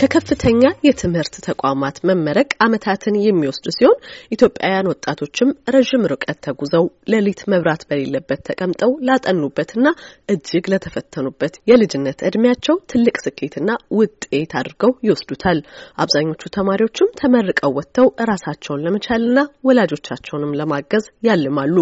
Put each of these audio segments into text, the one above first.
ከከፍተኛ የትምህርት ተቋማት መመረቅ ዓመታትን የሚወስድ ሲሆን ኢትዮጵያውያን ወጣቶችም ረዥም ርቀት ተጉዘው ሌሊት መብራት በሌለበት ተቀምጠው ላጠኑበትና እጅግ ለተፈተኑበት የልጅነት እድሜያቸው ትልቅ ስኬትና ውጤት አድርገው ይወስዱታል። አብዛኞቹ ተማሪዎችም ተመርቀው ወጥተው ራሳቸውን ለመቻልና ወላጆቻቸውንም ለማገዝ ያልማሉ።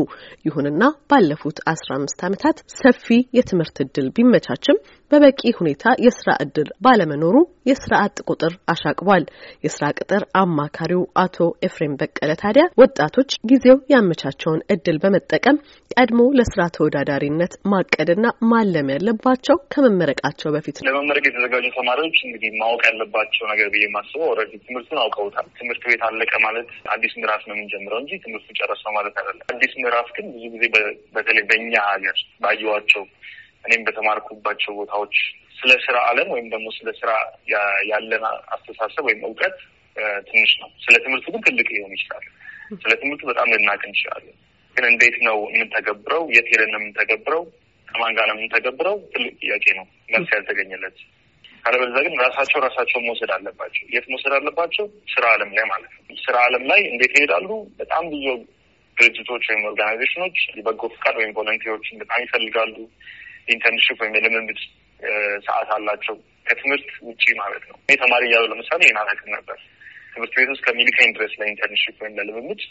ይሁንና ባለፉት አስራ አምስት ዓመታት ሰፊ የትምህርት እድል ቢመቻችም በበቂ ሁኔታ የስራ እድል ባለመኖሩ የስራ አጥ ቁጥር አሻቅቧል። የስራ ቅጥር አማካሪው አቶ ኤፍሬም በቀለ ታዲያ ወጣቶች ጊዜው ያመቻቸውን እድል በመጠቀም ቀድሞ ለስራ ተወዳዳሪነት ማቀድና ማለም ያለባቸው ከመመረቃቸው በፊት ነው። ለመመረቅ የተዘጋጁ ተማሪዎች እንግዲህ ማወቅ ያለባቸው ነገር ብዬ የማስበው already ትምህርቱን አውቀውታል። ትምህርት ቤት አለቀ ማለት አዲስ ምዕራፍ ነው የምንጀምረው እንጂ ትምህርቱን ጨረሰው ማለት አይደለም። አዲስ ምዕራፍ ግን ብዙ ጊዜ በተለይ በእኛ ሀገር ባየዋቸው እኔም በተማርኩባቸው ቦታዎች ስለ ስራ ዓለም ወይም ደግሞ ስለ ስራ ያለን አስተሳሰብ ወይም እውቀት ትንሽ ነው። ስለ ትምህርቱ ግን ትልቅ ሊሆን ይችላል። ስለ ትምህርቱ በጣም ልናቅ እንችላለን። ግን እንዴት ነው የምንተገብረው? የት ሄደን ነው የምንተገብረው? ከማን ጋር ነው የምንተገብረው? ትልቅ ጥያቄ ነው፣ መልስ ያልተገኘለት። ካለበለዚያ ግን ራሳቸው ራሳቸው መውሰድ አለባቸው። የት መውሰድ አለባቸው? ስራ ዓለም ላይ ማለት ነው። ስራ ዓለም ላይ እንዴት ይሄዳሉ? በጣም ብዙ ድርጅቶች ወይም organization ኦች የበጎ ፍቃድ ወይም volunteer ኦችን በጣም ይፈልጋሉ። internship ወይም የልምምድ ሰዓት አላቸው ከትምህርት ውጪ ማለት ነው። እኔ ተማሪ እያለሁ ለምሳሌ ይህን ነበር። ትምህርት ቤት ውስጥ እስከሚልከኝ ድረስ ለ internship ወይም ለልምምድ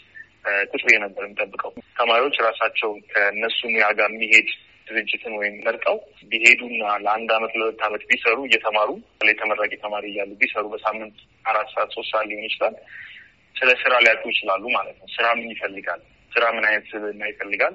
ቁጭ ብዬ ነበር የምጠብቀው። ተማሪዎች ራሳቸው ከእነሱ ሙያ ጋር የሚሄድ ድርጅትን ወይም መርጠው ቢሄዱና ለአንድ አመት ለሁለት አመት ቢሰሩ እየተማሩ ላይ ተመራቂ ተማሪ እያሉ ቢሰሩ በሳምንት አራት ሰዓት ሶስት ሰዓት ሊሆን ይችላል። ስለ ስራ ሊያውቁ ይችላሉ ማለት ነው። ስራ ምን ይፈልጋል? ስራ ምን አይነት ስብዕና ይፈልጋል?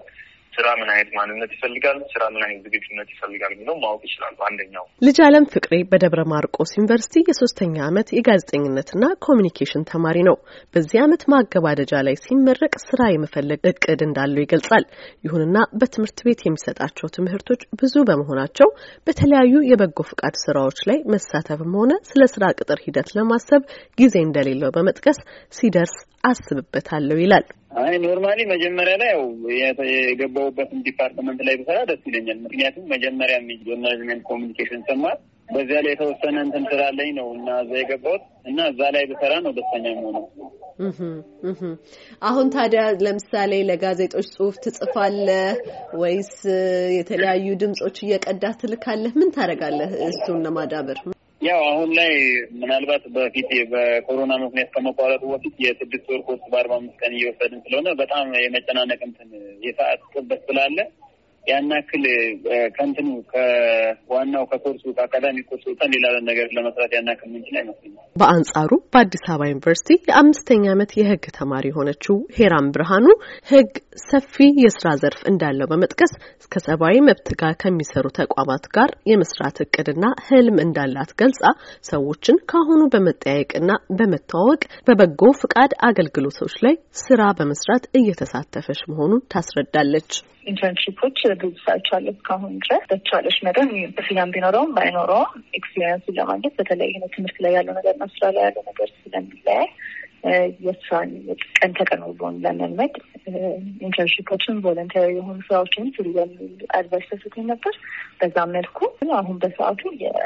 ስራ ምን አይነት ማንነት ይፈልጋል፣ ስራ ምን አይነት ዝግጁነት ይፈልጋል የሚለው ማወቅ ይችላሉ። አንደኛው ልጅ አለም ፍቅሬ በደብረ ማርቆስ ዩኒቨርሲቲ የሶስተኛ ዓመት የጋዜጠኝነትና ኮሚኒኬሽን ተማሪ ነው። በዚህ ዓመት ማገባደጃ ላይ ሲመረቅ ስራ የመፈለግ እቅድ እንዳለው ይገልጻል። ይሁንና በትምህርት ቤት የሚሰጣቸው ትምህርቶች ብዙ በመሆናቸው በተለያዩ የበጎ ፍቃድ ስራዎች ላይ መሳተፍም ሆነ ስለ ስራ ቅጥር ሂደት ለማሰብ ጊዜ እንደሌለው በመጥቀስ ሲደርስ አስብበታለሁ ይላል። አይ normally መጀመሪያ ላይ ያው የገባሁበትን department ላይ ብሰራ ደስ ይለኛል። ምክንያቱም መጀመሪያ journalism communication ስማር በዚያ ላይ የተወሰነ እንትን ስላለኝ ነው እና እዛ የገባሁት እና እዛ ላይ ብሰራ ነው ደስተኛ የምሆነው። አሁን ታዲያ ለምሳሌ ለጋዜጦች ጽሁፍ ትጽፋለህ ወይስ የተለያዩ ድምጾች እየቀዳህ ትልካለህ? ምን ታደርጋለህ እሱን ለማዳበር? ያው አሁን ላይ ምናልባት በፊት በኮሮና ምክንያት ከመቋረጡ በፊት የስድስት ወር ኮርስ በአርባ አምስት ቀን እየወሰድን ስለሆነ በጣም የመጨናነቅ እንትን የሰዓት ጥበት ስላለ ያን ያክል ከእንትኑ ከዋናው ከ course ኡ ከ academic course ወጥተን ሌላ ነገር ለመስራት ያን ያክል የምንችል አይመስለኛል። በአንጻሩ በአዲስ አበባ ዩኒቨርሲቲ የአምስተኛ ዓመት የሕግ ተማሪ የሆነችው ሄራም ብርሃኑ ሕግ ሰፊ የስራ ዘርፍ እንዳለው በመጥቀስ እስከ ሰብአዊ መብት ጋር ከሚሰሩ ተቋማት ጋር የመስራት እቅድና ህልም እንዳላት ገልጻ ሰዎችን ከአሁኑ በመጠያየቅና በመተዋወቅ በበጎ ፍቃድ አገልግሎቶች ላይ ስራ በመስራት እየተሳተፈች መሆኑን ታስረዳለች። internship ኦች ብዙ ሰርቻለሁ እስካሁን ድረስ በተቻለሽ መጠን ክፍያም ቢኖረውም ባይኖረውም experience ኡን ለማግኘት በተለይ ትምህርት ላይ ያለው ነገር እና ስራ ላይ ያለው ነገር ስለሚለያይ የስራን ቀን ተቀን ውሎን ለመልመድ internship ኦችን voluntary የሆኑ ስራዎችን ስሩ የሚል advice ተሰጥቶኝ ነበር። በዛም መልኩ አሁን በአዲስ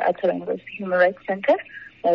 አበባ ዩኒቨርሲቲ Human Rights Center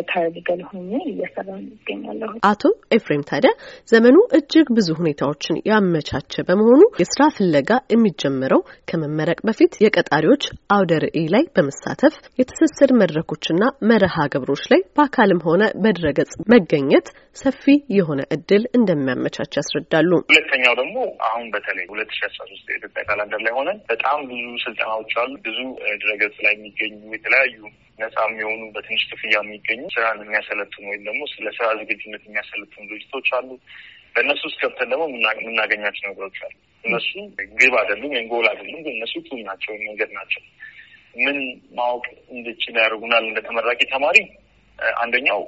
paralegal ሆኜ እየሰራ ይገኛለሁ። አቶ ኤፍሬም ታዲያ ዘመኑ እጅግ ብዙ ሁኔታዎችን ያመቻቸ በመሆኑ የስራ ፍለጋ የሚጀምረው ከመመረቅ በፊት የቀጣሪዎች አውደ ርዕይ ላይ በመሳተፍ የትስስር መድረኮችና መርሃ ግብሮች ላይ በአካልም ሆነ በድረገጽ መገኘት ሰፊ የሆነ እድል እንደሚያመቻች ያስረዳሉ። ሁለተኛው ደግሞ አሁን በተለይ ሁለት ሺ አስራ ሶስት የኢትዮጵያ ካላንደር ላይ ሆነን በጣም ብዙ ስልጠናዎች አሉ። ብዙ ድረገጽ ላይ የሚገኙ የተለያዩ ነጻ የሚሆኑ በትንሽ ክፍያ የሚገኙ ስራን የሚያሰለጥኑ ወይም ደግሞ ስለ ስራ ዝግጁነት የሚያሰለጥኑ ድርጅቶች አሉ። በእነሱ ውስጥ ገብተን ደግሞ የምናገኛቸው ነገሮች አሉ። እነሱ ግብ አይደሉም ወይም ጎል አይደሉም፣ ግን እነሱ ቱል ናቸው መንገድ ናቸው። ምን ማወቅ እንድችል ያደርጉናል እንደ ተመራቂ ተማሪ አንደኛው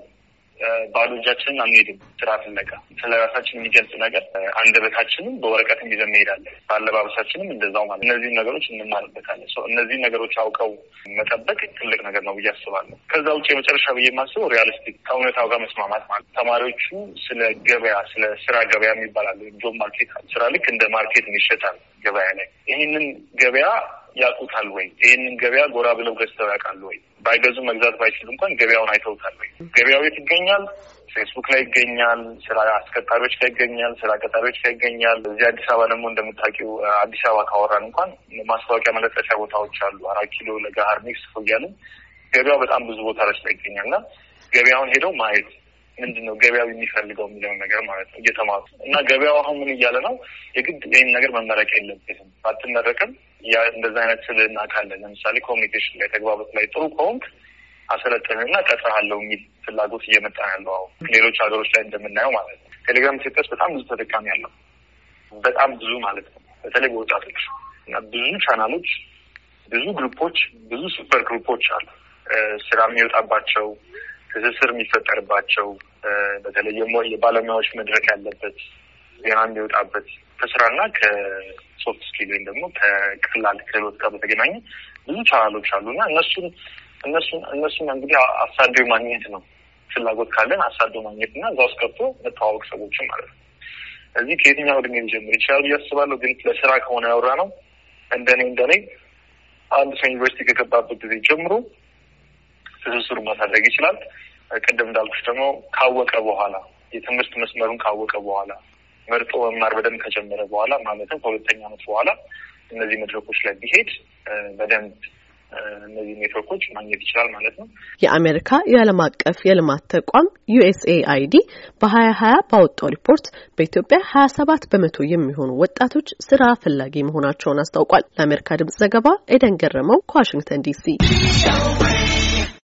ባዶ እጃችንን አንሄድም። ስራ ፍለጋ ስለ ራሳችን የሚገልጽ ነገር አንደበታችንም በወረቀትም ይዘን እንሄዳለን። በአለባበሳችንም እንደዛው ማለት እነዚህን ነገሮች እንማርበታለን። እነዚህን ነገሮች አውቀው መጠበቅ ትልቅ ነገር ነው ብዬ አስባለሁ። ከዛ ውጭ የመጨረሻ ብዬ የማስበው realistic ከእውነታው ጋር መስማማት ማለት ተማሪዎቹ ስለ ገበያ ስለ ስራ ገበያ ይባላል job market ስራ ልክ እንደ market ይሸጣል ገበያ ላይ ይህንን ገበያ ያውቁታል ወይ? ይህንን ገበያ ጎራ ብለው ገዝተው ያውቃሉ ወይ? ባይገዙ መግዛት ባይችሉ እንኳን ገበያውን አይተውታል ወይ? ገበያው የት ይገኛል? ፌስቡክ ላይ ይገኛል። ስራ አስቀጣሪዎች ላይ ይገኛል። ስራ ቀጣሪዎች ላይ ይገኛል። እዚህ አዲስ አበባ ደግሞ እንደምታውቂው አዲስ አበባ ካወራን እንኳን ማስታወቂያ መለጠፊያ ቦታዎች አሉ። አራት ኪሎ፣ ለገሀር፣ ሜክሲኮ እያልን ገበያው በጣም ብዙ ቦታዎች ላይ ይገኛል እና ገበያውን ሄደው ማየት ምንድን ነው ገበያው የሚፈልገው የሚለውን ነገር ማለት ነው እየተማሩ እና ገበያው አሁን ምን እያለ ነው? የግድ ይህን ነገር መመረቅ የለብህም ባትመረቅም እንደዛ አይነት ስልጠና ካለን ለምሳሌ communication ላይ ተግባበት ላይ ጥሩ ከሆንክ አሰልጥኜ እቀጥርሃለሁ የሚል ፍላጎት እየመጣ ያለው አሁን። ሌሎች ሀገሮች ላይ እንደምናየው ማለት ነው። ቴሌግራም ኢትዮጵያ በጣም ብዙ ተጠቃሚ ያለው በጣም ብዙ ማለት ነው። በተለይ በወጣቶች እና ብዙ ቻናሎች፣ ብዙ group ኦች፣ ብዙ super group ኦች አሉ። ስራ የሚወጣባቸው ትስስር የሚፈጠርባቸው በተለይ የባለሙያዎች መድረክ ያለበት ዜና የሚወጣበት ከስራና ከ soft skill ወይም ደግሞ ከቀላል ክህሎት ጋር በተገናኘ ብዙ ቻናሎች አሉ እና እነሱን እነሱን እነሱን እንግዲህ አሳዶ ማግኘት ነው። ፍላጎት ካለን አሳዶ ማግኘት እና እዛ ውስጥ ገብቶ መተዋወቅ ሰዎችን ማለት ነው። እዚህ ከየትኛው እድሜ ሊጀምር ይችላል ብዬ አስባለሁ። ግን ለስራ ከሆነ ያወራ ነው እንደኔ እንደኔ አንድ ሰው ዩኒቨርሲቲ ከገባበት ጊዜ ጀምሮ ትስስሩ ማሳደግ ይችላል። ቅድም እንዳልኩሽ ደግሞ ካወቀ በኋላ የትምህርት መስመሩን ካወቀ በኋላ መርጦ መማር በደንብ ከጀመረ በኋላ ማለትም ከሁለተኛ ዓመት በኋላ እነዚህ መድረኮች ላይ ቢሄድ በደንብ እነዚህ ኔትወርኮች ማግኘት ይችላል ማለት ነው። የአሜሪካ የዓለም አቀፍ የልማት ተቋም ዩኤስኤአይዲ በሀያ ሀያ ባወጣው ሪፖርት በኢትዮጵያ ሀያ ሰባት በመቶ የሚሆኑ ወጣቶች ስራ ፈላጊ መሆናቸውን አስታውቋል። ለአሜሪካ ድምጽ ዘገባ ኤደን ገረመው ከዋሽንግተን ዲሲ